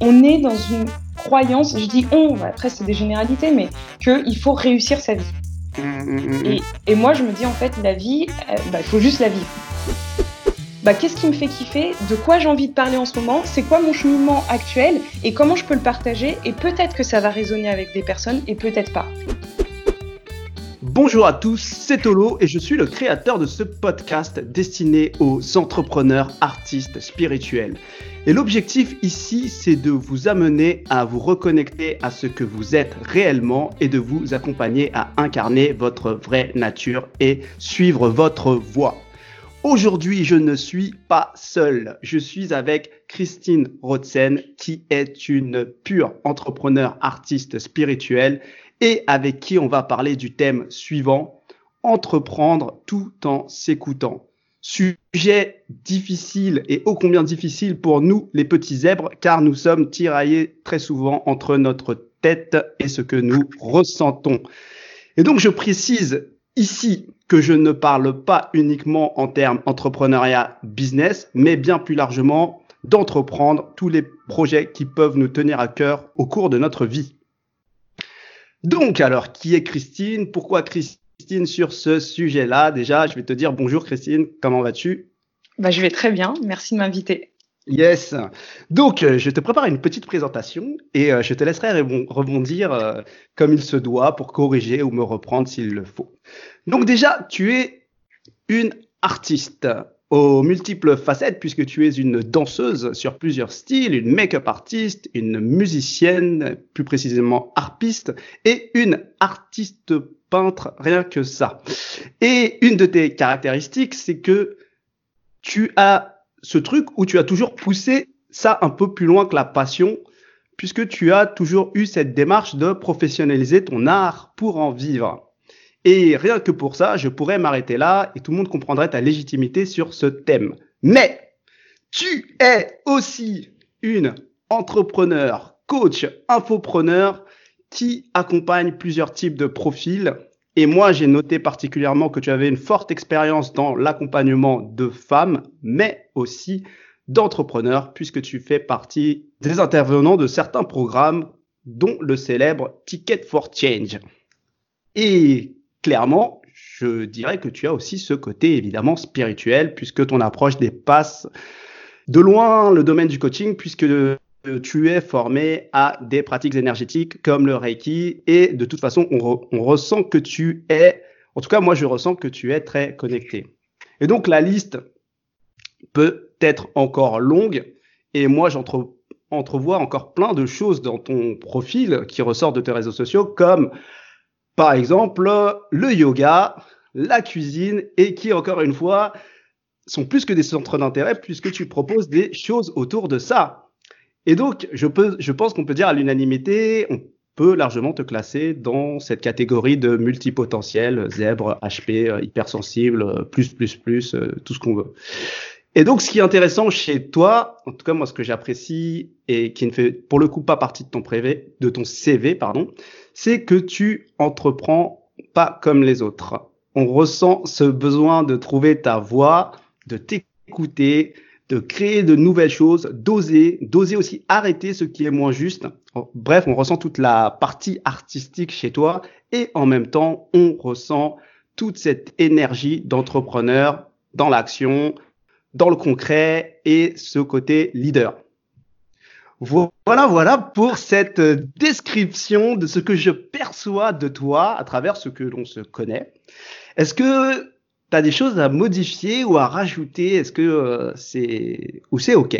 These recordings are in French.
on est dans une croyance, je dis on, après c'est des généralités, mais qu'il faut réussir sa vie. Mmh, mmh, mmh, et, moi, je me dis en fait, la vie, euh, bah, il faut juste la vivre. Bah, qu'est-ce qui me fait kiffer, de quoi j'ai envie de parler en ce moment, c'est quoi mon cheminement actuel? Et comment je peux le partager? Et peut-être que ça va résonner avec des personnes et peut-être pas. Bonjour à tous, c'est Tolo et je suis le créateur de ce podcast destiné aux entrepreneurs, artistes, spirituels. Et l'objectif ici, c'est de vous amener à vous reconnecter à ce que vous êtes réellement et de vous accompagner à incarner votre vraie nature et suivre votre voie. Aujourd'hui, je ne suis pas seul. Je suis avec Christine Rotzen, qui est une pure entrepreneur artiste spirituelle et avec qui on va parler du thème suivant, entreprendre tout en s'écoutant. Sujet difficile et ô combien difficile pour nous les petits zèbres car nous sommes tiraillés très souvent entre notre tête et ce que nous ressentons. Et donc je précise ici que je ne parle pas uniquement en termes entrepreneuriat business, mais bien plus largement d'entreprendre tous les projets qui peuvent nous tenir à cœur au cours de notre vie. Donc, alors, qui est Christine? Pourquoi Christine sur ce sujet-là? Déjà, je vais te dire bonjour Christine, comment vas-tu? Bah, Je vais très bien, merci de m'inviter. Yes. Donc, euh, je te prépare une petite présentation et euh, je te laisserai rebondir euh, comme il se doit pour corriger ou me reprendre s'il le faut. Donc déjà, tu es une artiste aux multiples facettes puisque tu es une danseuse sur plusieurs styles, une make-up artiste, une musicienne, plus précisément harpiste et une artiste peintre, rien que ça. Et une de tes caractéristiques, c'est que tu as ce truc où tu as toujours poussé ça un peu plus loin que la passion puisque tu as toujours eu cette démarche de professionnaliser ton art pour en vivre. Et rien que pour ça, je pourrais m'arrêter là et tout le monde comprendrait ta légitimité sur ce thème. Mais tu es aussi une entrepreneur, coach, infopreneur qui accompagne plusieurs types de profils. Et moi, j'ai noté particulièrement que tu avais une forte expérience dans l'accompagnement de femmes, mais aussi d'entrepreneurs, puisque tu fais partie des intervenants de certains programmes, dont le célèbre Ticket for Change. Et clairement, je dirais que tu as aussi ce côté évidemment spirituel, puisque ton approche dépasse de loin le domaine du coaching, puisque tu es formé à des pratiques énergétiques comme le Reiki, et de toute façon, on, ressent que tu es, en tout cas moi je ressens que tu es très connecté. Et donc la liste peut être encore longue, et moi j'entrevois encore plein de choses dans ton profil qui ressortent de tes réseaux sociaux, comme par exemple, le yoga, la cuisine et qui, encore une fois, sont plus que des centres d'intérêt puisque tu proposes des choses autour de ça. Et donc, je, peux, je pense qu'on peut dire à l'unanimité, on peut largement te classer dans cette catégorie de multipotentiel, zèbre, HP, hypersensible, plus, plus, plus, euh, tout ce qu'on veut. Et donc, ce qui est intéressant chez toi, en tout cas moi, ce que j'apprécie et qui ne fait pour le coup pas partie de ton prévé, de ton CV, pardon, c'est que tu entreprends pas comme les autres. On ressent ce besoin de trouver ta voie, de t'écouter, de créer de nouvelles choses, d'oser, d'oser aussi arrêter ce qui est moins juste. Bref, on ressent toute la partie artistique chez toi et en même temps, on ressent toute cette énergie d'entrepreneur dans l'action, dans le concret et ce côté leader. Voilà pour cette description de ce que je perçois de toi à travers ce que l'on se connaît. Est-ce que tu as des choses à modifier ou à rajouter? Est-ce que euh, c'est ou c'est OK?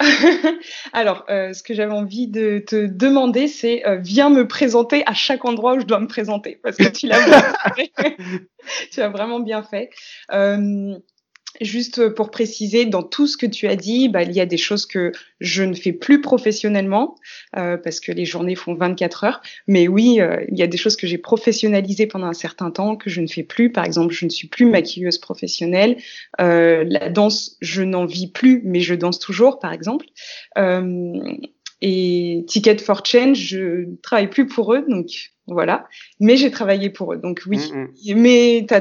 Alors, euh, ce que j'avais envie de te demander, c'est euh, viens me présenter à chaque endroit où je dois me présenter, parce que tu l'as tu as vraiment bien fait. Juste pour préciser, dans tout ce que tu as dit, bah, il y a des choses que je ne fais plus professionnellement euh, parce que les journées font 24 heures. Mais oui, euh, il y a des choses que j'ai professionnalisées pendant un certain temps que je ne fais plus. Par exemple, je ne suis plus maquilleuse professionnelle. Euh, la danse, je n'en vis plus, mais je danse toujours, par exemple. Et Ticket for Change, je travaille plus pour eux, donc voilà. Mais j'ai travaillé pour eux, donc oui. Mm, mm. Mais tu as,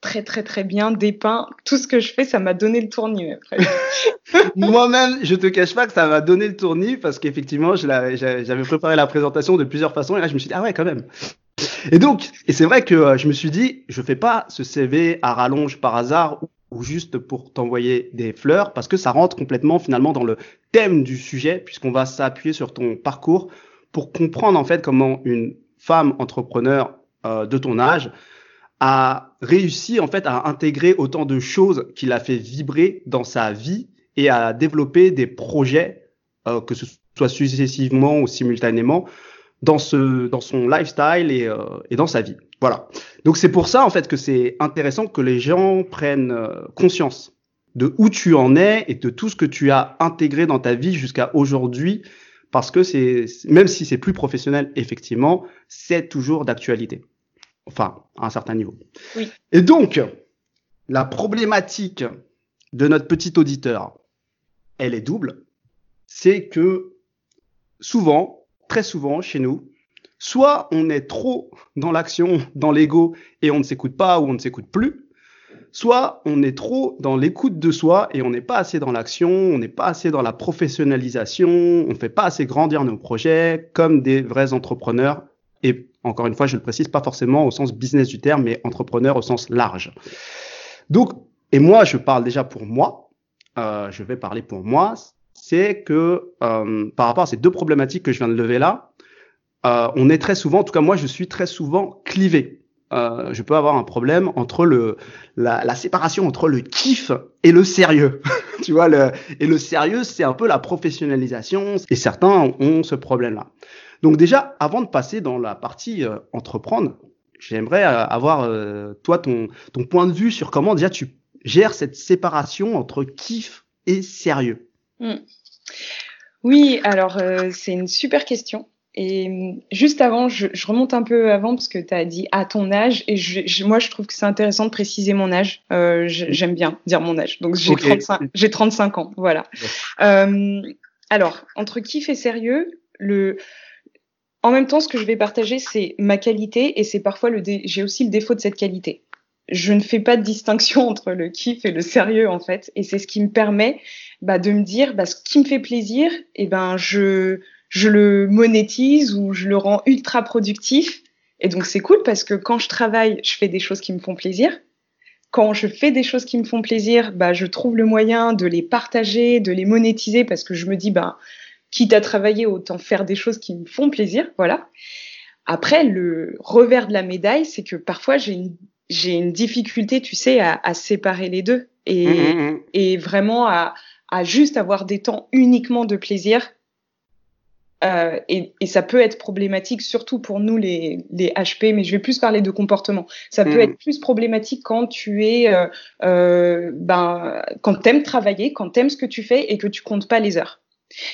très très très bien dépeint tout ce que je fais, ça m'a donné le tournis. Moi-même, je te cache pas que ça m'a donné le tournis parce qu'effectivement, j'avais préparé la présentation de plusieurs façons et là, je me suis dit, ah ouais, quand même. Et donc, et c'est vrai que euh, je me suis dit, je fais pas ce CV à rallonge par hasard ou juste pour t'envoyer des fleurs parce que ça rentre complètement finalement dans le thème du sujet puisqu'on va s'appuyer sur ton parcours pour comprendre en fait comment une femme entrepreneur euh, de ton âge a réussi en fait à intégrer autant de choses qui l'a fait vibrer dans sa vie et à développer des projets euh, que ce soit successivement ou simultanément dans ce dans son lifestyle et, euh, et dans sa vie. Voilà. Donc c'est pour ça en fait que c'est intéressant que les gens prennent euh, conscience de où tu en es et de tout ce que tu as intégré dans ta vie jusqu'à aujourd'hui parce que c'est même si c'est plus professionnel effectivement, c'est toujours d'actualité. Enfin, à un certain niveau. Oui. Et donc la problématique de notre petit auditeur, elle est double, c'est que souvent, très souvent chez nous, Soit on est trop dans l'action, dans l'ego, et on ne s'écoute pas ou on ne s'écoute plus. Soit on est trop dans l'écoute de soi et on n'est pas assez dans l'action, on n'est pas assez dans la professionnalisation, on ne fait pas assez grandir nos projets comme des vrais entrepreneurs. Et encore une fois, je le précise, pas forcément au sens business du terme, mais entrepreneur au sens large. Donc, et moi, je parle déjà pour moi, euh, je vais parler pour moi, c'est que euh, par rapport à ces deux problématiques que je viens de lever là, euh, on est très souvent, en tout cas moi je suis très souvent clivé. Euh, je peux avoir un problème entre le la, séparation entre le kiff et le sérieux. tu vois le et le sérieux c'est un peu la professionnalisation et certains ont ce problème-là. Donc déjà avant de passer dans la partie euh, entreprendre, j'aimerais avoir toi ton ton point de vue sur comment déjà tu gères cette séparation entre kiff et sérieux. Hmm. Oui, alors c'est une super question. Et hum, juste avant, je, je, remonte un peu avant parce que tu as dit à ton âge. Et je, moi, je trouve que c'est intéressant de préciser mon âge. Euh, J'aime bien dire mon âge. Donc, j'ai okay. 35, 35 ans. Voilà. Euh, alors, entre kiff et sérieux, le, en même temps, ce que je vais partager, c'est ma qualité et c'est parfois le j'ai aussi le défaut de cette qualité. Je ne fais pas de distinction entre le kiff et le sérieux en fait, et c'est ce qui me permet bah, de me dire bah, ce qui me fait plaisir, et ben je je le monétise ou je le rends ultra productif. Et donc c'est cool parce que quand je travaille, je fais des choses qui me font plaisir. Quand je fais des choses qui me font plaisir, bah, je trouve le moyen de les partager, de les monétiser parce que je me dis, bah, quitte à travailler, autant faire des choses qui me font plaisir. Voilà. Après, le revers de la médaille, c'est que parfois j'ai une, j'ai une difficulté, tu sais, à, à séparer les deux et, mmh, mmh, mmh. et vraiment à, à juste avoir des temps uniquement de plaisir euh, et, et, ça peut être problématique, surtout pour nous les, les, HP, mais je vais plus parler de comportement. Ça peut mm. être plus problématique quand tu es, euh, euh, ben, quand t'aimes travailler, quand t'aimes ce que tu fais et que tu comptes pas les heures.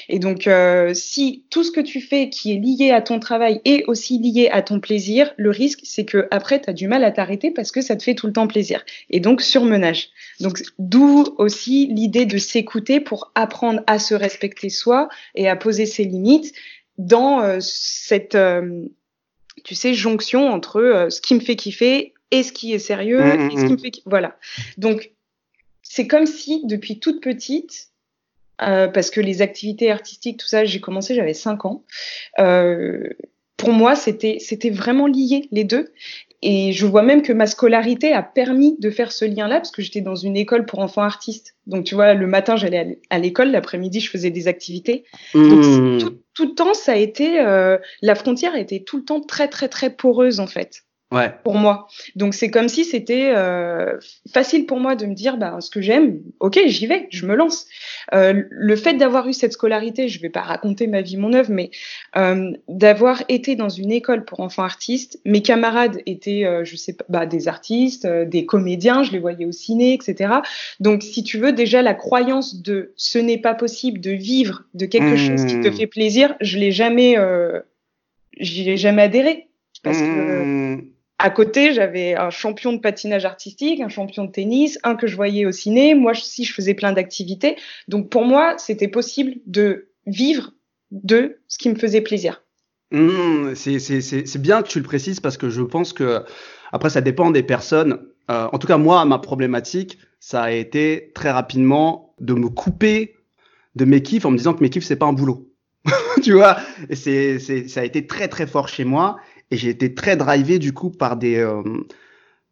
Et donc, euh, si tout ce que tu fais qui est lié à ton travail est aussi lié à ton plaisir, le risque, c'est que après, tu as du mal à t'arrêter parce que ça te fait tout le temps plaisir. Et donc, surmenage. Donc, d'où aussi l'idée de s'écouter pour apprendre à se respecter soi et à poser ses limites dans euh, cette, euh, tu sais, jonction entre euh, ce qui me fait kiffer et ce qui est sérieux mmh, et ce qui mmh. me fait... Voilà. Donc, c'est comme si, depuis toute petite, euh, parce que les activités artistiques, tout ça, j'ai commencé, j'avais 5 ans. Euh, pour moi, c'était c'était vraiment lié les deux. Et je vois même que ma scolarité a permis de faire ce lien-là, parce que j'étais dans une école pour enfants artistes. Donc, tu vois, le matin, j'allais à l'école, l'après-midi, je faisais des activités. Donc, mmh. tout, tout, le temps, ça a été, euh, la frontière a été tout le temps très, très, très poreuse, en fait ouais. pour moi. Donc c'est comme si c'était euh, facile pour moi de me dire bah, ce que j'aime, ok, j'y vais, je me lance. Euh, le fait d'avoir eu cette scolarité, je vais pas raconter ma vie, mon œuvre, mais euh, d'avoir été dans une école pour enfants artistes, mes camarades étaient, euh, je sais pas, bah, des artistes, euh, des comédiens, je les voyais au ciné, etc. Donc si tu veux déjà la croyance de ce n'est pas possible de vivre de quelque mmh. chose qui te fait plaisir, je l'ai jamais, euh, j'y ai jamais adhéré parce que mmh à côté, j'avais un champion de patinage artistique, un champion de tennis, un que je voyais au ciné. Moi aussi, je faisais plein d'activités. Donc pour moi, c'était possible de vivre de ce qui me faisait plaisir. Mmh, c'est bien que tu le précises parce que je pense que, après, ça dépend des personnes. Euh, en tout cas, moi, ma problématique, ça a été très rapidement de me couper de mes kiffs en me disant que mes kiffs, c'est pas un boulot. tu vois? Et ça a été très, très fort chez moi et j'ai été très drivé du coup par des, euh,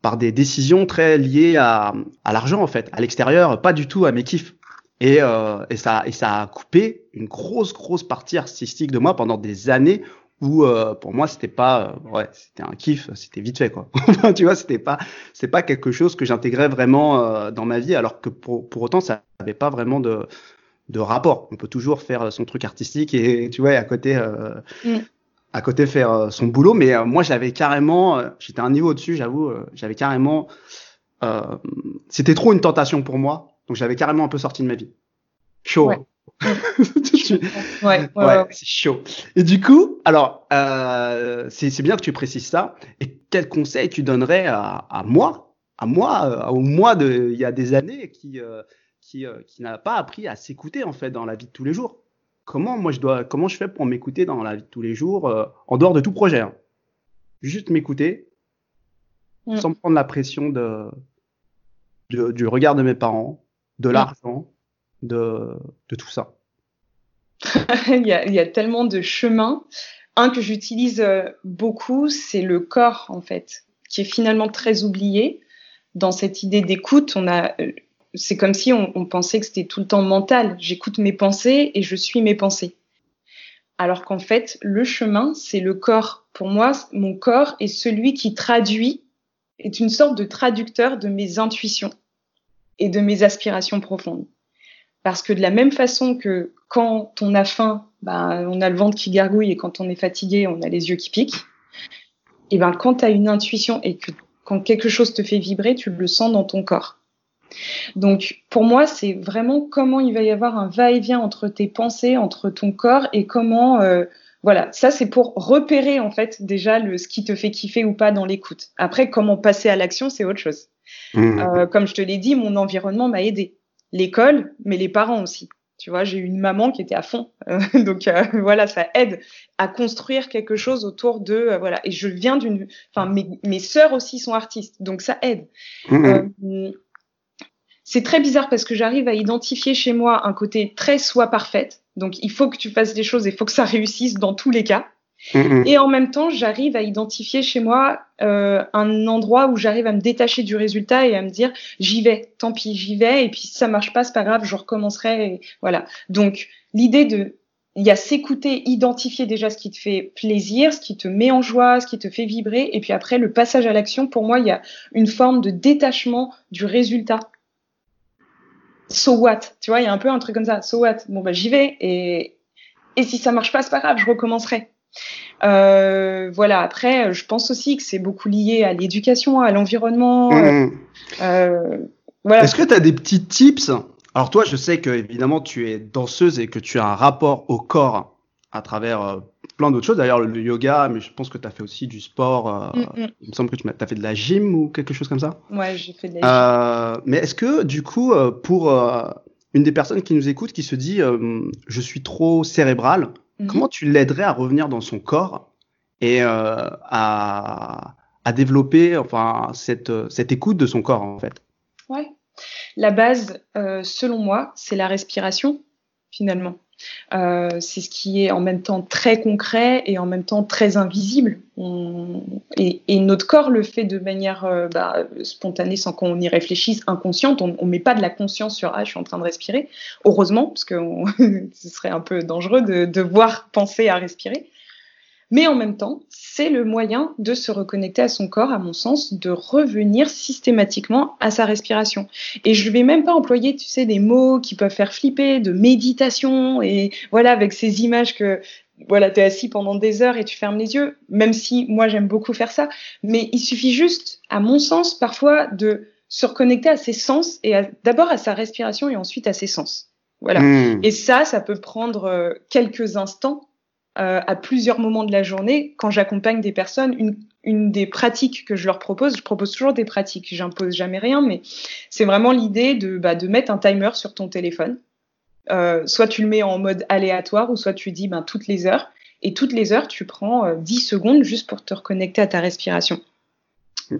par des décisions très liées à, à l'argent en fait, à l'extérieur, pas du tout à mes kiffs. Et, euh, et, ça, et ça a coupé une grosse, grosse partie artistique de moi pendant des années où euh, pour moi c'était pas ouais c'était un kiff c'était vite fait quoi tu vois c'était pas c'est pas quelque chose que j'intégrais vraiment dans ma vie alors que pour, pour autant ça n'avait pas vraiment de de rapport on peut toujours faire son truc artistique et tu vois à côté mm. À côté faire euh, son boulot mais moi j'avais carrément j'étais un niveau au-dessus j'avoue j'avais carrément c'était trop une tentation pour moi donc j'avais carrément un peu sorti de ma vie chaud ouais. ouais, ouais, c'est chaud. Et du coup, alors, euh, c'est bien que tu précises ça. Et quel conseil tu donnerais à, à moi, à moi, euh, au moi de il y a des années, qui euh, qui, euh, qui n'a pas appris à s'écouter en fait dans la vie de tous les jours? Comment moi je dois, comment je fais pour m'écouter dans la vie de tous les jours, euh, en dehors de tout projet. Hein. Juste m'écouter, mm. sans prendre la pression de, de, du regard de mes parents, de mm. l'argent de, de tout ça il, y a, il, y a, tellement de chemins. Un que j'utilise euh, beaucoup, c'est le corps, en fait, qui est finalement très oublié. Dans cette idée d'écoute, on a, euh, c'est comme si on, pensait que c'était tout le temps mental. J'écoute mes pensées et je suis mes pensées. Alors qu'en fait, le chemin, c'est le corps. Pour moi, mon corps est celui qui traduit, est une sorte de traducteur de mes intuitions et de mes aspirations profondes. Parce que de la même façon que quand on a faim, bah, on a le ventre qui gargouille et quand on est fatigué, on a les yeux qui piquent. Et ben quand tu as une intuition et que quand quelque chose te fait vibrer, tu le sens dans ton corps. Donc pour moi, c'est vraiment comment il va y avoir un va-et-vient entre tes pensées, entre ton corps et comment euh, voilà, ça c'est pour repérer en fait déjà le ce qui te fait kiffer ou pas dans l'écoute. Après comment passer à l'action, c'est autre chose. Mmh. Euh, comme je te l'ai dit, mon environnement m'a aidé l'école, mais les parents aussi. Tu vois, j'ai eu une maman qui était à fond, euh, donc euh, voilà, ça aide à construire quelque chose autour de voilà. Et je viens d'une, enfin mes mes sœurs aussi sont artistes, donc ça aide. Mmh. C'est très bizarre parce que j'arrive à identifier chez moi un côté très soit parfaite. Donc il faut que tu fasses des choses, il faut que ça réussisse dans tous les cas. Mm-hmm. Et en même temps, j'arrive à identifier chez moi euh, un endroit où j'arrive à me détacher du résultat et à me dire j'y vais, tant pis, j'y vais. Et puis si ça marche pas, c'est pas grave, je recommencerai. Et voilà. Donc l'idée de il y a s'écouter, identifier déjà ce qui te fait plaisir, ce qui te met en joie, ce qui te fait vibrer, et puis après le passage à l'action. Pour moi, il y a une forme de détachement du résultat. So what Tu vois, il y a un peu un truc comme ça. So what Bon bah j'y vais et et si ça marche pas, c'est pas grave, je recommencerai. Euh, voilà. Après, je pense aussi que c'est beaucoup lié à l'éducation, à l'environnement. Mmh. Euh, voilà. Est-ce que tu as des petits tips? Alors toi, je sais que évidemment tu es danseuse et que tu as un rapport au corps à travers euh, plein d'autres choses. D'ailleurs, le yoga, mais je pense que tu as fait aussi du sport. Euh, mmh, mmh. Il me semble que tu as, fait de la gym ou quelque chose comme ça. Ouais, j'ai fait de la gym. mais est-ce que du coup, pour une des personnes qui nous écoute, qui se dit, je suis trop cérébrale Mhm. Comment tu l'aiderais à revenir dans son corps et euh, à, à, développer enfin cette, cette écoute de son corps en fait? Ouais. La base, euh, selon moi, c'est la respiration finalement. Euh, c'est ce qui est en même temps très concret et en même temps très invisible. Et, notre corps le fait de manière euh, bah, spontanée sans qu'on y réfléchisse, inconsciente. On ne met pas de la conscience sur ah je suis en train de respirer. Heureusement, parce que ce serait un peu dangereux de devoir penser à respirer. Mais en même temps, c'est le moyen de se reconnecter à son corps, à mon sens, de revenir systématiquement à sa respiration. Et je ne vais même pas employer, tu sais, des mots qui peuvent faire flipper, de méditation, et voilà, avec ces images que voilà, tu es assis pendant des heures et tu fermes les yeux, même si moi j'aime beaucoup faire ça. Mais il suffit juste, à mon sens, parfois de se reconnecter à ses sens et d'abord à sa respiration et ensuite à ses sens. Voilà. Mmh. Et ça, ça peut prendre euh, quelques instants euh, à plusieurs moments de la journée quand j'accompagne des personnes. Une, des pratiques que je leur propose, je propose toujours des pratiques, j'impose jamais rien, mais c'est vraiment l'idée de, bah, de mettre un timer sur ton téléphone. euh, soit tu le mets en mode aléatoire ou soit tu dis ben, toutes les heures. Et toutes les heures, tu prends 10 euh, secondes juste pour te reconnecter à ta respiration.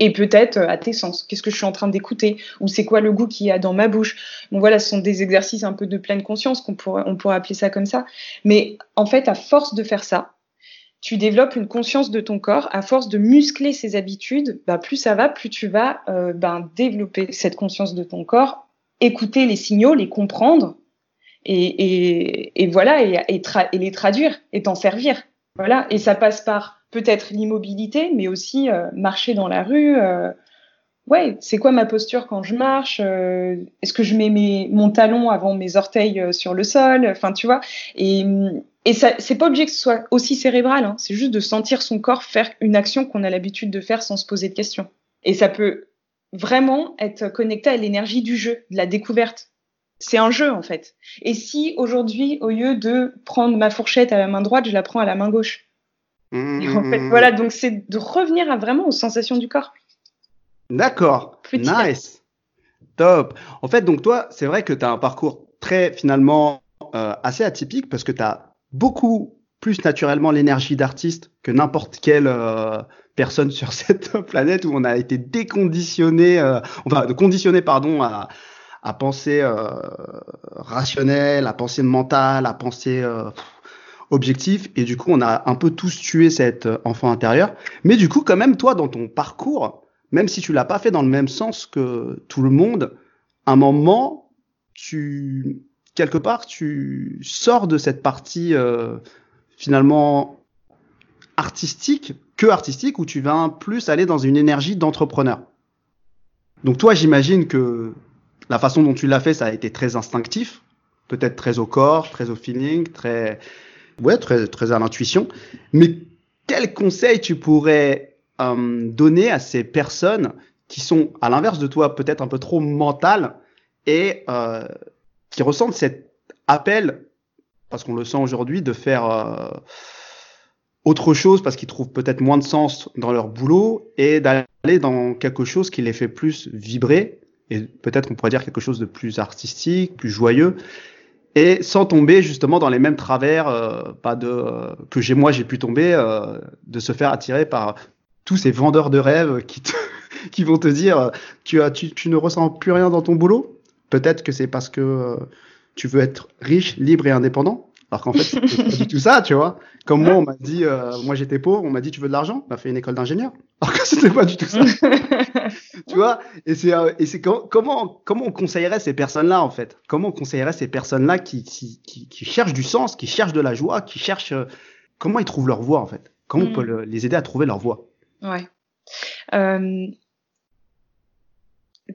Et peut-être euh, à tes sens. Qu'est-ce que je suis en train d'écouter? Ou c'est quoi le goût qu'il y a dans ma bouche? Bon voilà, ce sont des exercices un peu de pleine conscience qu'on pourrait, on pourrait appeler ça comme ça. Mais en fait, à force de faire ça, tu développes une conscience de ton corps. À force de muscler ces habitudes, bah, plus ça va, plus tu vas ben, développer cette conscience de ton corps, écouter les signaux, les comprendre et, voilà, et, les traduire et t'en servir. Voilà, et ça passe par peut-être l'immobilité, mais aussi euh, marcher dans la rue. Euh, ouais, c'est quoi ma posture quand je marche euh, Est-ce que je mets mes, mon talon avant mes orteils sur le sol? Enfin, tu vois? Et, et ça, c'est pas obligé que ce soit aussi cérébral. Hein. c'est juste de sentir son corps faire une action qu'on a l'habitude de faire sans se poser de questions. Et ça peut vraiment être connecté à l'énergie du jeu, de la découverte c'est un jeu en fait. Et si aujourd'hui, au lieu de prendre ma fourchette à la main droite, je la prends à la main gauche? Mmh. En fait, voilà, donc c'est de revenir à vraiment aux sensations du corps. D'accord. Nice. Top. En fait, donc toi, c'est vrai que tu as un parcours très finalement euh, assez atypique parce que tu as beaucoup plus naturellement l'énergie d'artiste que n'importe quelle euh, personne sur cette planète où on a été déconditionné, euh, enfin conditionné pardon à, à penser euh, rationnel, à penser mental, à penser objectif. Et du coup, on a un peu tous tué cet euh, enfant intérieur. Mais du coup, quand même, toi, dans ton parcours, même si tu l'as pas fait dans le même sens que tout le monde, à un moment, tu quelque part, tu sors de cette partie euh, finalement artistique que artistique où tu vas plus aller dans une énergie d'entrepreneur. Donc toi, j'imagine que la façon dont tu l'as fait, ça a été très instinctif, peut-être très au corps, très au feeling, très, ouais, très, très à l'intuition. Mais quel conseil tu pourrais euh, donner à ces personnes qui sont, à l'inverse de toi, peut-être un peu trop mentales et euh, qui ressentent cet appel, parce qu'on le sent aujourd'hui, de faire euh, autre chose parce qu'ils trouvent peut-être moins de sens dans leur boulot et d'aller dans quelque chose qui les fait plus vibrer et peut-être on pourrait dire quelque chose de plus artistique, plus joyeux, et sans tomber justement dans les mêmes travers, euh, pas de euh, que j'ai moi j'ai pu tomber, euh, de se faire attirer par tous ces vendeurs de rêves qui qui vont te dire tu as tu, ne ressens plus rien dans ton boulot. Peut-être que c'est parce que tu veux être riche, libre et indépendant. Alors qu'en fait, c'est pas du tout ça, tu vois. Comme moi, on m'a dit, moi j'étais pauvre, on m'a dit tu veux de l'argent, on m'a fait une école d'ingénieur. Alors que c'était pas du tout ça. tu vois Et c'est euh, et c'est comment comment on conseillerait ces personnes-là en fait? Comment on conseillerait ces personnes-là qui, qui, qui cherchent du sens, qui cherchent de la joie, qui cherchent euh, comment ils trouvent leur voie en fait? Comment on peut mm. les aider à trouver leur voie? Ouais. Euh,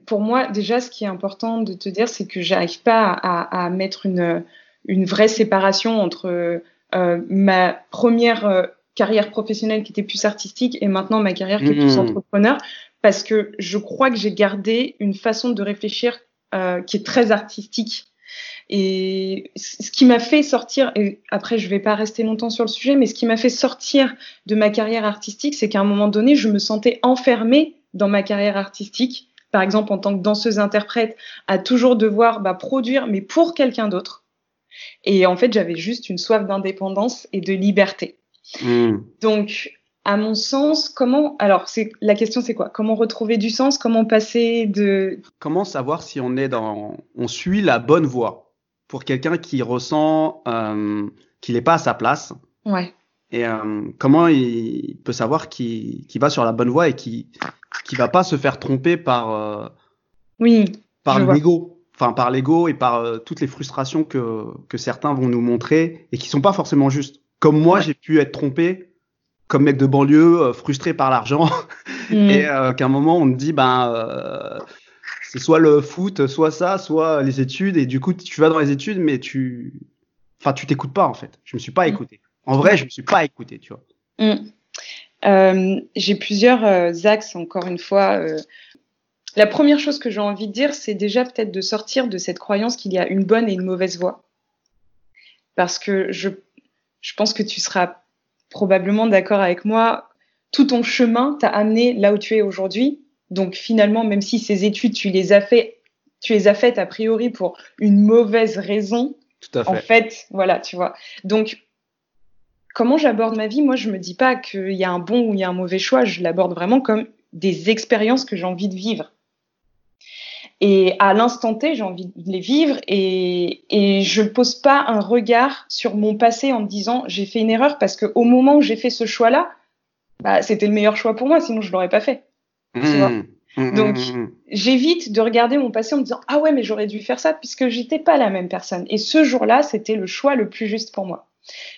pour moi, déjà, ce qui est important de te dire, c'est que j'arrive pas à, à mettre une une vraie séparation entre euh, ma première carrière professionnelle qui était plus artistique et maintenant ma carrière qui est plus mmh. entrepreneur parce que je crois que j'ai gardé une façon de réfléchir euh, qui est très artistique et ce qui m'a fait sortir, et après je vais pas rester longtemps sur le sujet, mais ce qui m'a fait sortir de ma carrière artistique, c'est qu'à un moment donné, je me sentais enfermée dans ma carrière artistique, par exemple en tant que danseuse-interprète, à toujours devoir bah, produire, mais pour quelqu'un d'autre. Et en fait, j'avais juste une soif d'indépendance et de liberté. Hmm. Donc, à mon sens, comment alors c'est la question c'est quoi? Comment retrouver du sens? Comment passer de Comment savoir si on est dans on suit la bonne voie pour quelqu'un qui ressent euh, qu'il n'est pas à sa place? Ouais. Et euh, comment il peut savoir qu'il va sur la bonne voie et qui qui va pas se faire tromper par euh, oui par l'ego? Enfin par l'ego et par euh, toutes les frustrations que, que certains vont nous montrer et qui sont pas forcément justes. Comme moi, j'ai pu être trompé comme mec de banlieue, euh, frustré par l'argent, mm. et euh, qu'à un moment on me dit ben c'est soit le foot, soit ça, soit les études, et du coup tu vas dans les études, mais tu, enfin tu t'écoutes pas en fait. Je me suis pas mm. écouté. En vrai, je me suis pas écouté, tu vois. Mm. j'ai plusieurs axes encore une fois la première chose que j'ai envie de dire, c'est déjà peut-être de sortir de cette croyance qu'il y a une bonne et une mauvaise voie. Parce que je, je pense que tu seras probablement d'accord avec moi, tout ton chemin t'a amené là où tu es aujourd'hui. Donc finalement, même si ces études, tu les as fait, tu les as faites a priori pour une mauvaise raison, Tout à fait. En fait, voilà, tu vois. Donc, comment j'aborde ma vie? Moi, je me dis pas qu'il y a un bon ou il y a un mauvais choix. Je l'aborde vraiment comme des expériences que j'ai envie de vivre. Et à l'instant T, j'ai envie de les vivre et, et je ne pose pas un regard sur mon passé en me disant j'ai fait une erreur parce qu'au moment où j'ai fait ce choix-là, bah, c'était le meilleur choix pour moi, sinon je l'aurais pas fait. Tu vois mmh. Mmh, Donc, mmh, j'évite de regarder mon passé en me disant ah ouais mais j'aurais dû faire ça puisque j'étais pas la même personne. Et ce jour-là, c'était le choix le plus juste pour moi.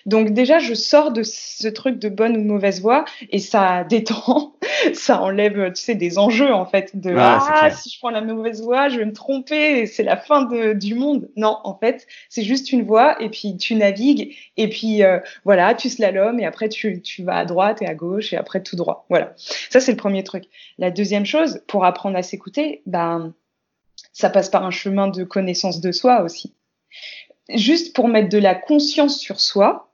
Donc déjà, je sors de ce truc de bonne ou de mauvaise voix et ça détend, ça enlève, tu sais, des enjeux en fait. De ah, si je prends la mauvaise voie, je vais me tromper c'est la fin de, du monde. Non, en fait, c'est juste une voie et puis tu navigues et puis euh, voilà, tu slalomes et après tu, tu vas à droite et à gauche et après tout droit. Voilà, ça c'est le premier truc. La deuxième chose, pour apprendre à s'écouter, ben ça passe par un chemin de connaissance de soi aussi juste pour mettre de la conscience sur soi,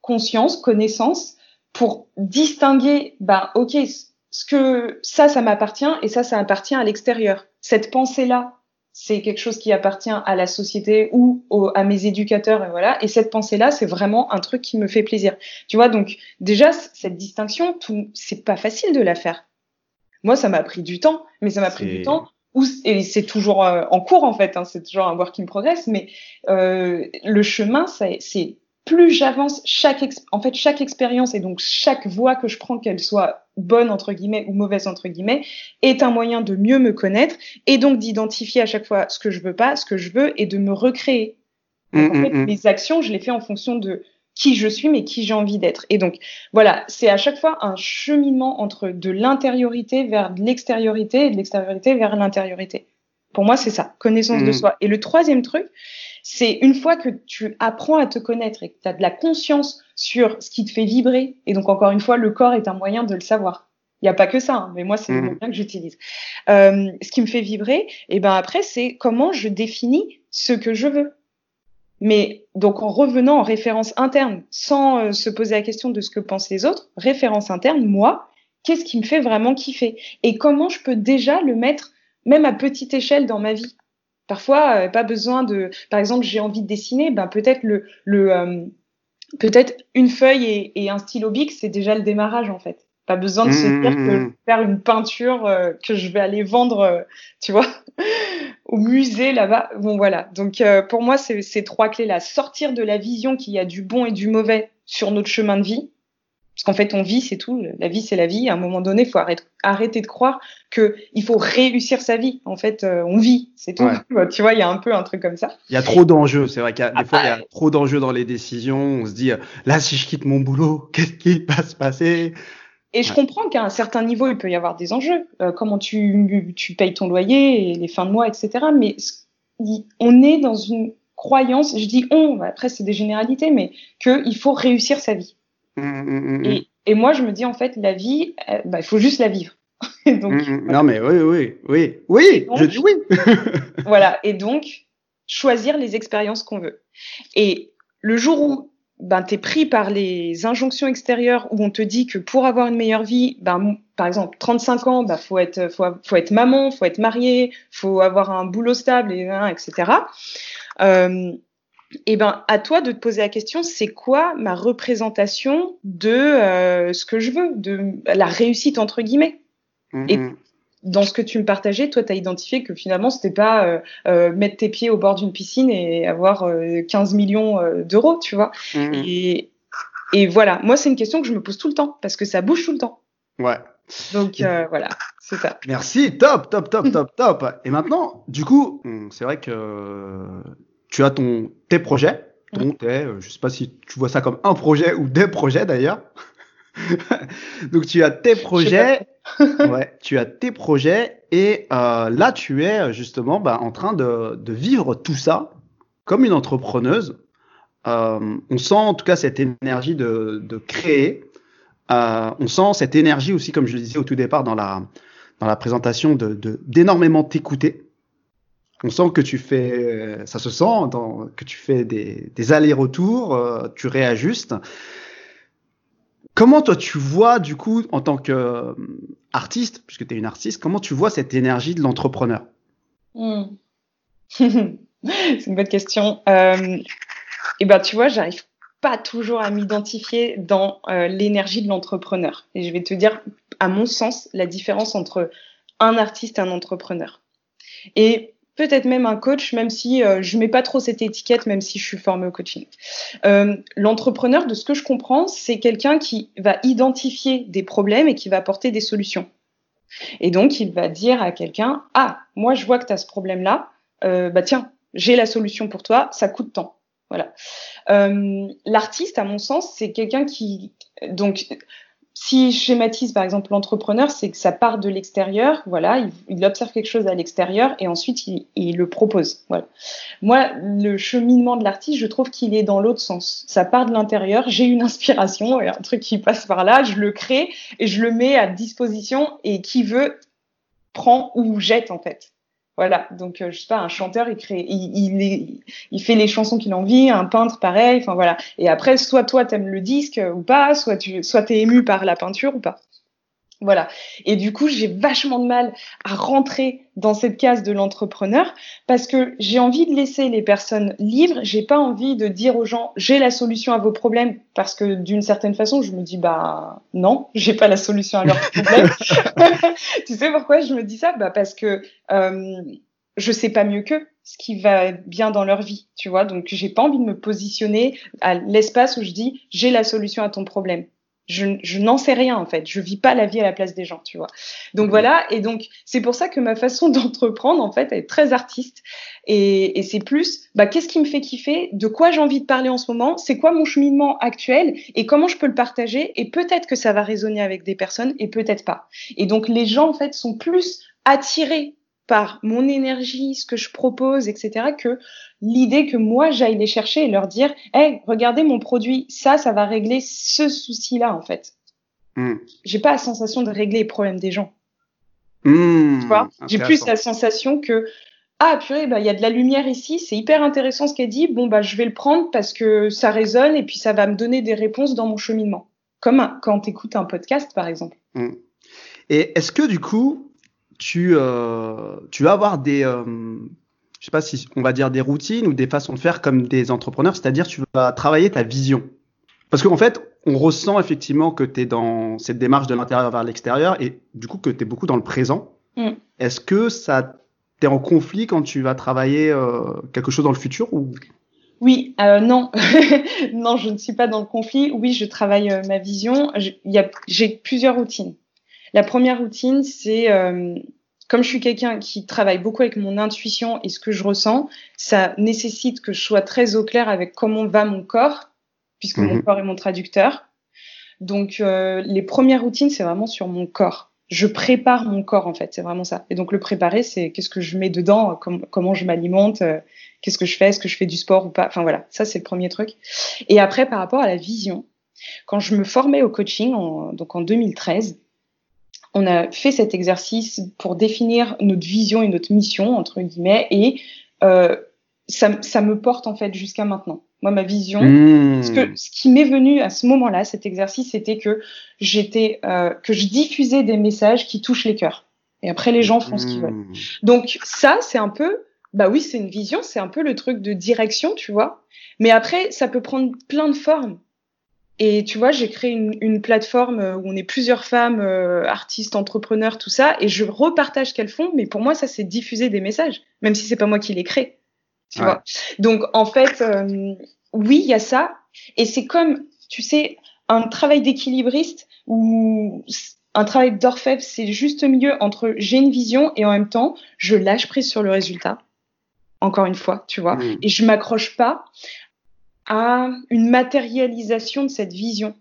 conscience, connaissance, pour distinguer, ben, ok, ce que ça, ça m'appartient et ça, ça appartient à l'extérieur. Cette pensée-là, c'est quelque chose qui appartient à la société ou à mes éducateurs et voilà. Et cette pensée-là, c'est vraiment un truc qui me fait plaisir. Tu vois, donc déjà cette distinction, tout, c'est pas facile de la faire. Moi, ça m'a pris du temps, mais ça m'a pris du temps et c'est toujours euh, en cours en fait, hein, c'est toujours un work in progress, mais euh, le chemin, c'est plus j'avance, chaque en fait chaque expérience et donc chaque voie que je prends, qu'elle soit bonne entre guillemets ou mauvaise entre guillemets, est un moyen de mieux me connaître et donc d'identifier à chaque fois ce que je veux pas, ce que je veux et de me recréer. Mmh, en fait, mmh, mmh. actions, je les fais en fonction de qui je suis, mais qui j'ai envie d'être. Et donc, voilà, c'est à chaque fois un cheminement entre de l'intériorité vers de l'extériorité et de l'extériorité vers l'intériorité. Pour moi, c'est ça, connaissance de mm. soi. Et le troisième truc, c'est une fois que tu apprends à te connaître et que tu as de la conscience sur ce qui te fait vibrer, et donc encore une fois, le corps est un moyen de le savoir. Il n'y a pas que ça, hein, mais moi, c'est le mm. moyen que j'utilise. Euh, ce qui me fait vibrer, et ben après, c'est comment je définis ce que je veux. Mais donc en revenant en référence interne, sans euh, se poser la question de ce que pensent les autres, référence interne, moi, qu'est-ce qui me fait vraiment kiffer? Et comment je peux déjà le mettre, même à petite échelle, dans ma vie? Parfois, euh, pas besoin de, par exemple, j'ai envie de dessiner, ben peut-être le, le euh, peut-être une feuille et, et un stylo bic, c'est déjà le démarrage en fait. Pas besoin de se dire que mmh. faire une peinture euh, que je vais aller vendre, tu vois, au musée là-bas. Bon voilà. Donc euh, pour moi, c'est ces trois clés-là. Sortir de la vision qu'il y a du bon et du mauvais sur notre chemin de vie. Parce qu'en fait, on vit, c'est tout. La vie, c'est la vie. À un moment donné, il faut arrêter, arrêter de croire que il faut réussir sa vie. En fait, on vit, c'est tout. Tu vois, il y a un peu un truc comme ça. Il y a trop d'enjeux. C'est vrai qu'il y a des fois, il y a trop d'enjeux dans les décisions. On se dit, là, si je quitte mon boulot, qu'est-ce qui va se passer? Et je comprends qu'à un certain niveau, il peut y avoir des enjeux. Euh, comment tu, tu payes ton loyer, et les fins de mois, etc. Mais on est dans une croyance, je dis on, après c'est des généralités, mais qu'il faut réussir sa vie. Mmh, mmh, mmh, et, et, moi, je me dis en fait, la vie, euh, bah, il faut juste la vivre. donc, Non, mais oui, oui, oui, oui, je dis oui. voilà, et donc, choisir les expériences qu'on veut. Et le jour où ben, tu es pris par les injonctions extérieures où on te dit que pour avoir une meilleure vie, ben, par exemple, 35 ans, ben, faut, être, faut, faut être maman, faut être marié, faut avoir un boulot stable, et, etc. Euh, et ben, à toi de te poser la question, c'est quoi ma représentation de euh, ce que je veux, de la réussite entre guillemets? Mm-hmm dans ce que tu me partageais, toi, tu as identifié que finalement, c'était pas euh, euh, mettre tes pieds au bord d'une piscine et avoir euh, 15 millions euh, d'euros, tu vois. Mmh. Et, et, voilà, moi, c'est une question que je me pose tout le temps parce que ça bouge tout le temps. Ouais. Donc euh, voilà, c'est ça. Merci, top, top, top, top, top. Et maintenant, du coup, hmm, c'est vrai que tu as ton tes projets, ton tes, je sais pas si tu vois ça comme un projet ou des projets d'ailleurs. Donc tu as tes projets, ouais, tu as tes projets et euh, là tu es justement bah, en train de, de, vivre tout ça comme une entrepreneuse. Euh, on sent en tout cas cette énergie de, de créer. Euh, on sent cette énergie aussi, comme je le disais au tout départ dans la dans la présentation, de d'énormément t'écouter. On sent que tu fais, ça se sent, dans, que tu fais des, des allers-retours, euh, tu réajustes. Comment toi tu vois du coup en tant qu'artiste, euh, puisque tu es une artiste, comment tu vois cette énergie de l'entrepreneur? Hmm. C'est une bonne question. Euh, et ben, tu vois, j'arrive pas toujours à m'identifier dans euh, l'énergie de l'entrepreneur. Et je vais te dire, à mon sens, la différence entre un artiste et un entrepreneur. Et peut-être même un coach, même si euh, je mets pas trop cette étiquette, même si je suis formée au coaching. Euh, l'entrepreneur, de ce que je comprends, c'est quelqu'un qui va identifier des problèmes et qui va apporter des solutions. Et donc, il va dire à quelqu'un, ah, moi, je vois que tu as ce problème-là, euh, bah tiens, j'ai la solution pour toi, ça coûte tant. Voilà. L'artiste, à mon sens, c'est quelqu'un qui donc si je schématise par exemple l'entrepreneur, c'est que ça part de l'extérieur, voilà, il, observe quelque chose à l'extérieur et ensuite il, le propose. Voilà. Moi, le cheminement de l'artiste, je trouve qu'il est dans l'autre sens. Ça part de l'intérieur, j'ai une inspiration, un truc qui passe par là, je le crée et je le mets à disposition et qui veut prend ou jette en fait. Voilà, donc euh, je sais pas, un chanteur, il crée, il, il, fait les chansons qu'il envie, un peintre pareil, enfin voilà. Et après, soit toi t'aimes le disque ou pas, soit tu, soit t'es ému par la peinture ou pas. Voilà. Et du coup, j'ai vachement de mal à rentrer dans cette case de l'entrepreneur parce que j'ai envie de laisser les personnes libres. J'ai pas envie de dire aux gens j'ai la solution à vos problèmes parce que d'une certaine façon, je me dis bah non, j'ai pas la solution à leurs problèmes. tu sais pourquoi je me dis ça? Bah parce que euh, je sais pas mieux qu'eux ce qui va bien dans leur vie, tu vois? Donc j'ai pas envie de me positionner à l'espace où je dis j'ai la solution à ton problème je, n'en sais rien en fait. Je vis pas la vie à la place des gens, tu vois. Donc voilà. Et donc c'est pour ça que ma façon d'entreprendre en fait est très artiste. Et, et c'est plus, bah qu'est-ce qui me fait kiffer, de quoi j'ai envie de parler en ce moment, c'est quoi mon cheminement actuel? Et comment je peux le partager? Et peut-être que ça va résonner avec des personnes et peut-être pas. Et donc les gens en fait sont plus attirés par mon énergie, ce que je propose, etc., que l'idée que moi j'aille les chercher et leur dire, hey, regardez mon produit, ça, ça va régler ce souci-là en fait. Mm. J'ai pas la sensation de régler les problèmes des gens. Hmm. tu vois? J'ai plus la sensation que ah purée, bah il y a de la lumière ici, c'est hyper intéressant ce qu'elle dit. Bon bah je vais le prendre parce que ça résonne et puis ça va me donner des réponses dans mon cheminement. Comme quand tu écoutes un podcast par exemple. Hmm. Et est-ce que du coup tu euh, tu vas avoir des euh, je sais pas si on va dire des routines ou des façons de faire comme des entrepreneurs, c'est-à-dire tu vas travailler ta vision. Parce qu'en fait, on ressent effectivement que tu es dans cette démarche de l'intérieur vers l'extérieur et du coup que tu es beaucoup dans le présent. Mm. Est-ce que ça t'es en conflit quand tu vas travailler euh, quelque chose dans le futur ou? Oui, euh, non, non, je ne suis pas dans le conflit. Oui, je travaille euh, ma vision. J'ai plusieurs routines. La première routine, c'est euh, comme je suis quelqu'un qui travaille beaucoup avec mon intuition et ce que je ressens, ça nécessite que je sois très au clair avec comment va mon corps, puisque mon mhm. corps est mon traducteur. Donc euh, les premières routines, c'est vraiment sur mon corps. Je prépare mon corps en fait, c'est vraiment ça. Et donc le préparer, c'est qu'est-ce que je mets dedans, comment je m'alimente, euh, qu'est-ce que je fais, est-ce que je fais du sport ou pas. Enfin voilà, ça c'est le premier truc. Et après par rapport à la vision, quand je me formais au coaching, donc en 2013, on a fait cet exercice pour définir notre vision et notre mission, entre guillemets, et euh, ça, ça, me porte en fait jusqu'à maintenant. Moi, ma vision, mmh. ce, que, ce qui m'est venu à ce moment-là, cet exercice, c'était que j'étais, euh, que je diffusais des messages qui touchent les cœurs. Et après, les gens font ce qu'ils veulent. Mmh. Donc ça, c'est un peu, bah oui, c'est une vision, c'est un peu le truc de direction, tu vois. Mais après, ça peut prendre plein de formes. Et tu vois, j'ai créé une, une, plateforme où on est plusieurs femmes, euh, artistes, entrepreneurs, tout ça, et je repartage ce qu'elles font. Mais pour moi, ça, c'est diffuser des messages, même si c'est pas moi qui les crée. Tu vois. Donc, en fait, euh, oui, il y a ça. Et c'est comme, tu sais, un travail d'équilibriste ou un travail d'orfèvre, c'est juste mieux entre j'ai une vision et en même temps, je lâche prise sur le résultat. Encore une fois, tu vois. Mmh. Et je m'accroche pas à une matérialisation de cette vision.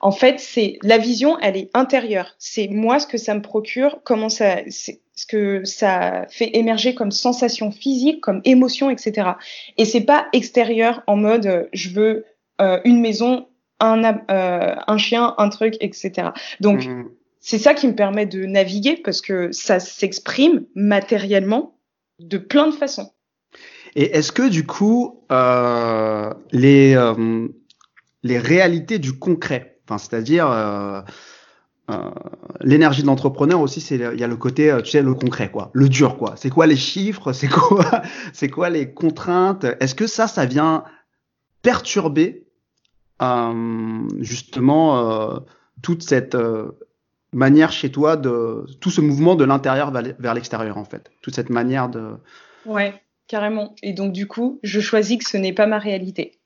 En fait, c'est la vision, elle est intérieure. C'est moi ce que ça me procure, comment ça, ce que ça fait émerger comme sensation physique, comme émotion, etc. Et c'est pas extérieur en mode euh, je veux euh, une maison, un, euh, un chien, un truc, etc. Donc mmh. c'est ça qui me permet de naviguer parce que ça s'exprime matériellement de plein de façons. Et est-ce que du coup, euh, les, euh, les réalités du concret, enfin, c'est-à-dire, euh, l'énergie de l'entrepreneur aussi, c'est il y a le côté, tu sais, le concret, quoi, le dur, quoi. C'est quoi les chiffres? C'est quoi, c'est quoi les contraintes? Est-ce que ça, ça vient perturber justement toute cette manière chez toi de tout ce mouvement de l'intérieur vers l'extérieur en fait, toute cette manière de. Ouais, carrément. Et donc du coup, je choisis que ce n'est pas ma réalité.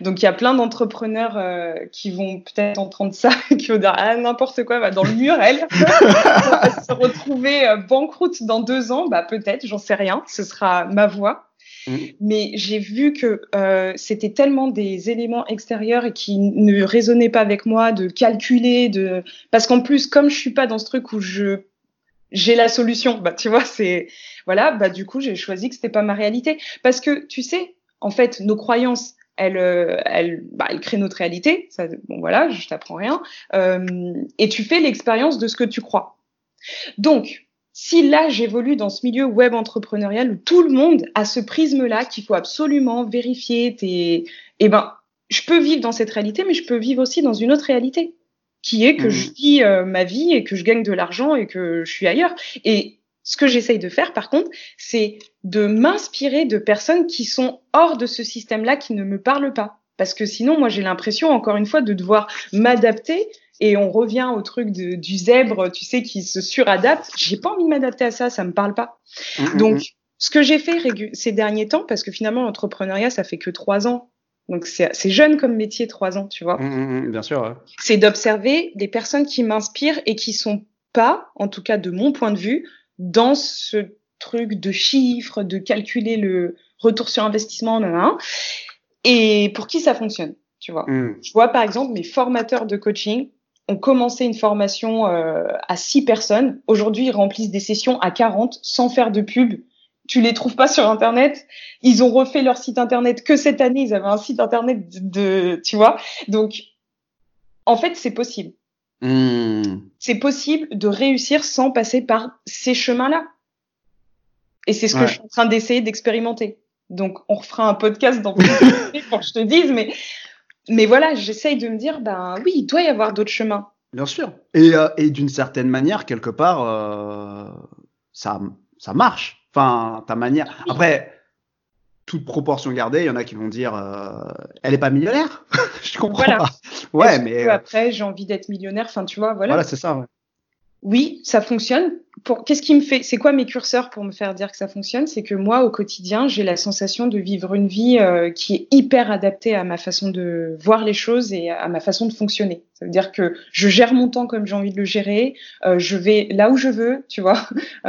Donc il y a plein d'entrepreneurs euh, qui vont peut-être entendre ça, qui vont dire ah n'importe quoi, va dans le mur elle, va se retrouver euh, banqueroute dans deux ans, bah peut-être, j'en sais rien, ce sera ma voix. Mm. Mais j'ai vu que euh, c'était tellement des éléments extérieurs et qui ne résonnaient pas avec moi, de calculer, de parce qu'en plus comme je suis pas dans ce truc où je j'ai la solution, bah tu vois c'est voilà bah du coup j'ai choisi que c'était pas ma réalité parce que tu sais en fait nos croyances elles euh, elles bah, elles créent notre réalité ça bon voilà je t'apprends rien euh, et tu fais l'expérience de ce que tu crois donc si là j'évolue dans ce milieu web entrepreneurial où tout le monde a ce prisme-là qu'il faut absolument vérifier, tes... eh ben, je peux vivre dans cette réalité, mais je peux vivre aussi dans une autre réalité, qui est que je mhm. vis euh, ma vie et que je gagne de l'argent et que je suis ailleurs. Et ce que j'essaye de faire, par contre, c'est de m'inspirer de personnes qui sont hors de ce système-là, qui ne me parlent pas. Parce que sinon, moi, j'ai l'impression, encore une fois, de devoir m'adapter et on revient au truc de, du zèbre, tu sais, qui se suradapte. J'ai pas envie de m'adapter à ça, ça me parle pas. Mm, mm, Donc, mm. ce que j'ai fait ces derniers temps, parce que finalement, l'entrepreneuriat, ça fait que trois ans. Donc, c'est jeune comme métier, trois ans, tu vois. bien sûr. C'est d'observer des personnes qui m'inspirent et qui sont pas, en tout cas de mon point de vue, dans ce truc de chiffres, de calculer le retour sur investissement, et pour qui ça fonctionne, tu vois. Je vois par exemple mes formateurs de coaching ont commencé une formation euh, à 6 personnes. Aujourd'hui, ils remplissent des sessions à 40 sans faire de pub. Tu les trouves pas sur Internet. Ils ont refait leur site Internet que cette année. Ils avaient un site Internet de, tu vois. Donc, en fait, c'est possible. Hmm. C'est possible de réussir sans passer par ces chemins-là. Et c'est ce que je suis en train d'essayer d'expérimenter. Donc, on refera un podcast dans pour que je te dise, mais mais voilà, j'essaye de me dire, ben oui, il doit y avoir d'autres chemins. Bien sûr. Et, euh, et d'une certaine manière, quelque part, euh, ça, ça marche. Enfin, ta manière. Après, toute proportion gardée, il y en a qui vont dire, euh, elle est pas millionnaire? Je comprends. Voilà. Ouais, mais après, j'ai envie d'être millionnaire? Enfin, tu vois, voilà. Voilà, c'est ça. Ouais oui, ça fonctionne. Pour qu'est-ce qui me fait C'est quoi mes curseurs pour me faire dire que ça fonctionne? C'est que moi, au quotidien, j'ai la sensation de vivre une vie euh, qui est hyper adaptée à ma façon de voir les choses et à ma façon de fonctionner. Ça veut dire que je gère mon temps comme j'ai envie de le gérer. Euh, je vais là où je veux, tu vois.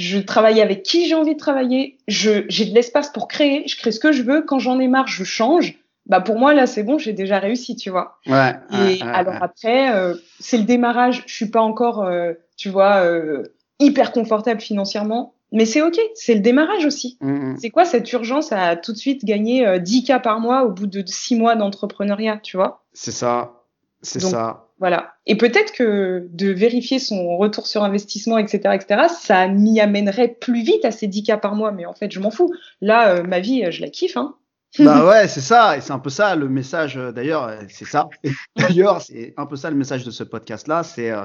Je travaille avec qui j'ai envie de travailler. Je j'ai de l'espace pour créer. Je crée ce que je veux. Quand j'en ai marre, je change bah pour moi là c'est bon, j'ai déjà réussi, tu vois. Ouais. Et alors après, euh, c'est le démarrage. Je suis pas encore, euh, tu vois, euh, hyper confortable financièrement, mais c'est ok. C'est le démarrage aussi. Mm, mm. C'est quoi cette urgence à tout de suite gagner 10 k par mois au bout de 6 mois d'entrepreneuriat, tu vois? C'est ça. C'est ça. Voilà. Et peut-être que de vérifier son retour sur investissement, etc., etc., ça m'y amènerait plus vite à ces 10 k par mois. Mais en fait, je m'en fous. Là, ma vie, je la kiffe. Hein. bah ouais, c'est ça, et c'est un peu ça le message. Euh, d'ailleurs, euh, c'est ça. D'ailleurs, c'est un peu ça le message de ce podcast-là. C'est, euh,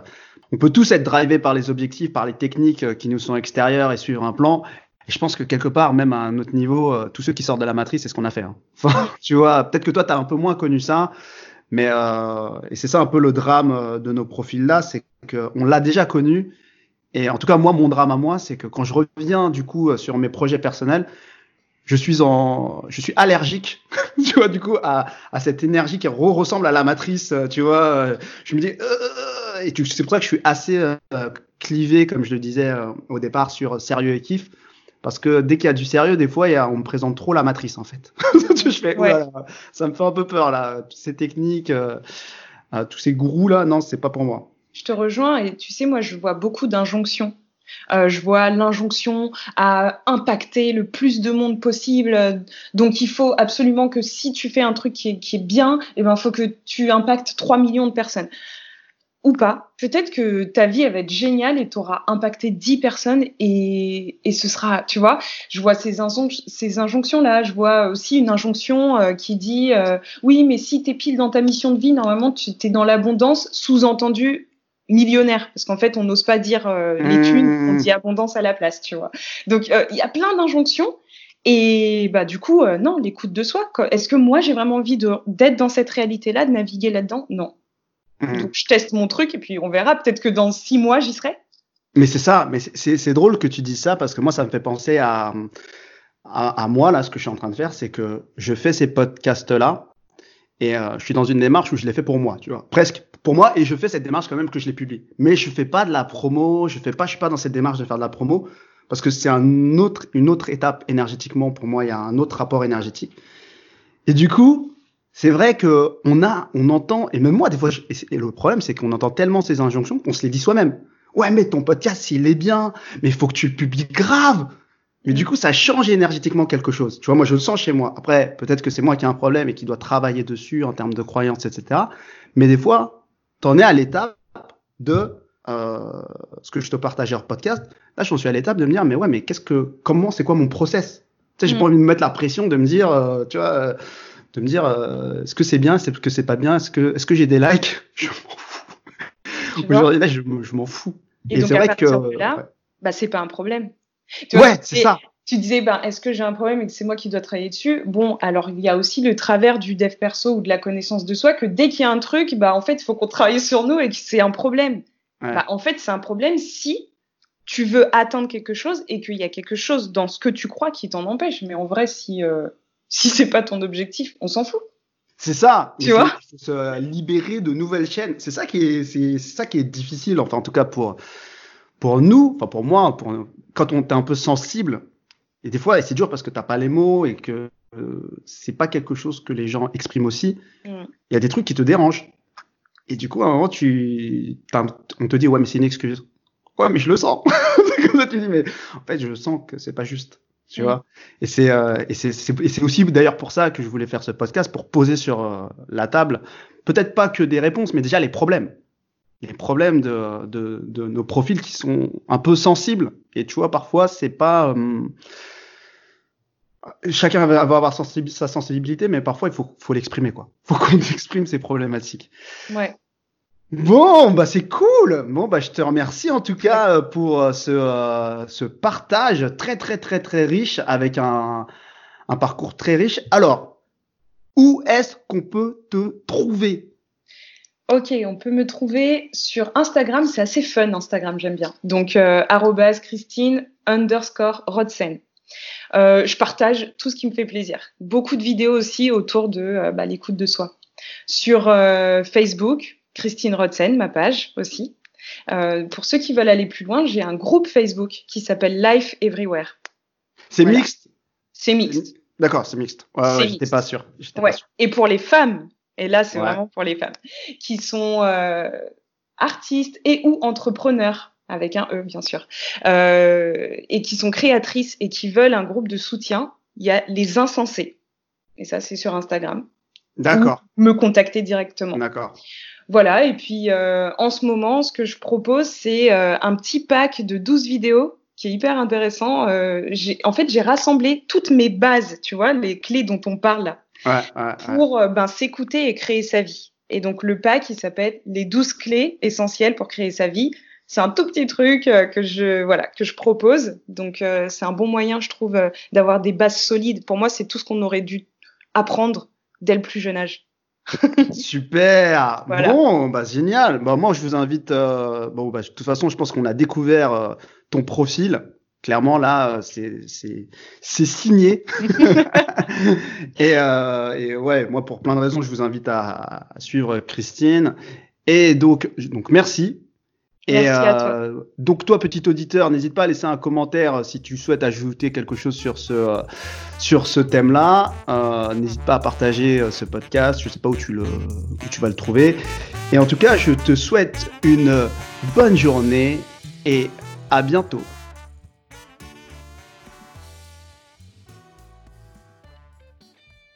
on peut tous être drivés par les objectifs, par les techniques qui nous sont extérieures et suivre un plan. Et je pense que quelque part, même à un autre niveau, tous ceux qui sortent de la matrice, c'est ce qu'on a fait. Hein. Enfin, tu vois, peut-être que toi, tu as un peu moins connu ça, mais euh, et c'est ça un peu le drame de nos profils-là, c'est qu'on l'a déjà connu. Et en tout cas, moi, mon drame à moi, c'est que quand je reviens du coup sur mes projets personnels, je suis en, je suis allergique, tu vois, du coup, à, à cette énergie qui ressemble à la matrice, euh, tu vois. Euh, je me dis, euh, et c'est pour ça que je suis assez euh, clivé, comme je le disais au départ, sur sérieux et kiff. Parce que dès qu'il y a du sérieux, des fois, il y a, on me présente trop la matrice, en fait. je fais, ça me fait un peu peur, là. Toutes ces techniques, tous ces gourous, là, non, c'est pas pour moi. Je te rejoins, et tu sais, moi, je vois beaucoup d'injonctions euh, je vois l'injonction à impacter le plus de monde possible. Donc, il faut absolument que si tu fais un truc qui est, bien, eh ben, faut que tu impactes 3 millions de personnes. Ou pas. Peut-être que ta vie, elle va être géniale et tu auras impacté 10 personnes et, et ce sera, tu vois, je vois ces, ces injonctions-là. Je vois aussi une injonction euh, qui dit, euh, oui, mais si tu es pile dans ta mission de vie, normalement, tu es dans l'abondance, sous-entendu, millionnaire parce qu'en fait on n'ose pas dire euh, les thunes, on dit abondance à la place, tu vois. Donc il y a plein d'injonctions et bah du coup non, l'écoute de soi. Est-ce que moi j'ai vraiment envie d'être dans cette réalité-là, de naviguer là-dedans? Non. Mmh. Donc je teste mon truc et puis on verra. Peut-être que dans six mois j'y serai. Mais c'est ça. Mais c'est drôle que tu dis ça parce que moi ça me fait penser à, à, à moi là ce que je suis en train de faire, c'est que je fais ces podcasts là et euh, je suis dans une démarche où je l'ai fait pour moi, tu vois, presque pour moi, et je fais cette démarche quand même que je les publie. Mais je fais pas de la promo, je fais pas, je suis pas dans cette démarche de faire de la promo parce que c'est un autre, une autre étape énergétiquement pour moi. Il y a un autre rapport énergétique. Et du coup, c'est vrai que on a, on entend, et même moi des fois, et, le problème c'est qu'on entend tellement ces injonctions qu'on se les dit soi-même. Ouais, mais ton podcast, il est bien, mais il faut que tu le publies grave. Mais du coup, ça change énergétiquement quelque chose. Tu vois, moi, je le sens chez moi. Après, peut-être que c'est moi qui ai un problème et qui dois travailler dessus en termes de croyances, etc. Mais des fois, t'en es à l'étape de euh, ce que je te partage en podcast. Là, j'en suis à l'étape de me dire, mais ouais, mais qu'est-ce que, comment, c'est quoi mon process? Tu sais, j'ai pas mm. envie de me mettre la pression de me dire, euh, tu vois, euh, de me dire, euh, est-ce que c'est bien, est-ce que c'est pas bien, est-ce que, est-ce que j'ai des likes? Je m'en fous. Aujourd'hui, là, je, je m'en fous. Et, c'est vrai que, là, bah, c'est pas un problème ouais, c'est ça. Tu disais, ben, est-ce que j'ai un problème et que c'est moi qui dois travailler dessus? Bon, alors il y a aussi le travers du dev perso ou de la connaissance de soi que dès qu'il y a un truc, bah, en fait, il faut qu'on travaille sur nous et que c'est un problème. Bah, en fait, c'est un problème si tu veux atteindre quelque chose et qu'il y a quelque chose dans ce que tu crois qui t'en empêche. Mais en vrai, si, euh, si c'est pas ton objectif, on s'en fout. C'est ça. Tu vois? se libérer de nouvelles chaînes. C'est ça qui est, c'est ça qui est difficile, enfin, en tout cas pour, pour nous, enfin, pour moi, pour, quand on est un peu sensible, et des fois, c'est dur parce que t'as pas les mots et que euh, c'est pas quelque chose que les gens expriment aussi. Mm. Il y a des trucs qui te dérangent. Et du coup, à un moment, tu, on te dit, ouais, mais c'est une excuse. Ouais, mais je le sens. comme ça, tu dis, mais en fait, je sens que c'est pas juste. Tu vois. Et c'est, euh, et c'est, aussi d'ailleurs pour ça que je voulais faire ce podcast, pour poser sur euh, la table, peut-être pas que des réponses, mais déjà les problèmes les problèmes de, de, de, nos profils qui sont un peu sensibles. Et tu vois, parfois, c'est pas. Euh, chacun va avoir sa sensibilité, mais parfois, il faut, faut l'exprimer, quoi. faut qu'on exprime ces problématiques. Ouais. Bon, bah c'est cool. Bon, bah je te remercie en tout cas euh, pour euh, ce, ce partage très très très très riche avec un, un parcours très riche. Alors, où est-ce qu'on peut te trouver? Ok, on peut me trouver sur Instagram, c'est assez fun Instagram, j'aime bien. Donc euh, Christine underscore Rodsen. Euh, je partage tout ce qui me fait plaisir. Beaucoup de vidéos aussi autour de euh, bah, l'écoute de soi. Sur euh, Facebook, Christine Rodsen, ma page aussi. pour ceux qui veulent aller plus loin, j'ai un groupe Facebook qui s'appelle Life Everywhere. C'est mixte? C'est mixte. D'accord, c'est mixte. Ouais, ouais j'étais pas sûr. Ouais. Et pour les femmes, et là, c'est vraiment pour les femmes qui sont euh, artistes et ou entrepreneurs avec un E bien sûr, euh, et qui sont créatrices et qui veulent un groupe de soutien. Il y a les insensés. Et ça, c'est sur Instagram. D'accord. Me contacter directement. D'accord. Voilà, et puis euh, en ce moment, ce que je propose, c'est euh, un petit pack de 12 vidéos qui est hyper intéressant. Euh, en fait, j'ai rassemblé toutes mes bases, tu vois, les clés dont on parle là pour euh, ben, s'écouter et créer sa vie. Et donc le pack, il s'appelle les 12 clés essentielles pour créer sa vie. C'est un tout petit truc euh, que je voilà que je propose. Donc euh, c'est un bon moyen, je trouve, d'avoir des bases solides. Pour moi, c'est tout ce qu'on aurait dû apprendre dès le plus jeune âge. Super. Bon, bah génial. Bah moi, je vous invite. bon, bah, de toute façon, je pense qu'on a découvert ton profil clairement là c'est c'est c'est signé et, euh, et, ouais moi pour plein de raisons je vous invite à, à suivre Christine et donc donc merci et euh, donc toi, petit auditeur, n'hésite pas à laisser un commentaire si tu souhaites ajouter quelque chose sur ce sur ce thème-là. Euh, n'hésite pas à partager euh, ce podcast. Je sais pas où tu le où tu vas le trouver. Et en tout cas, je te souhaite une bonne journée et à bientôt.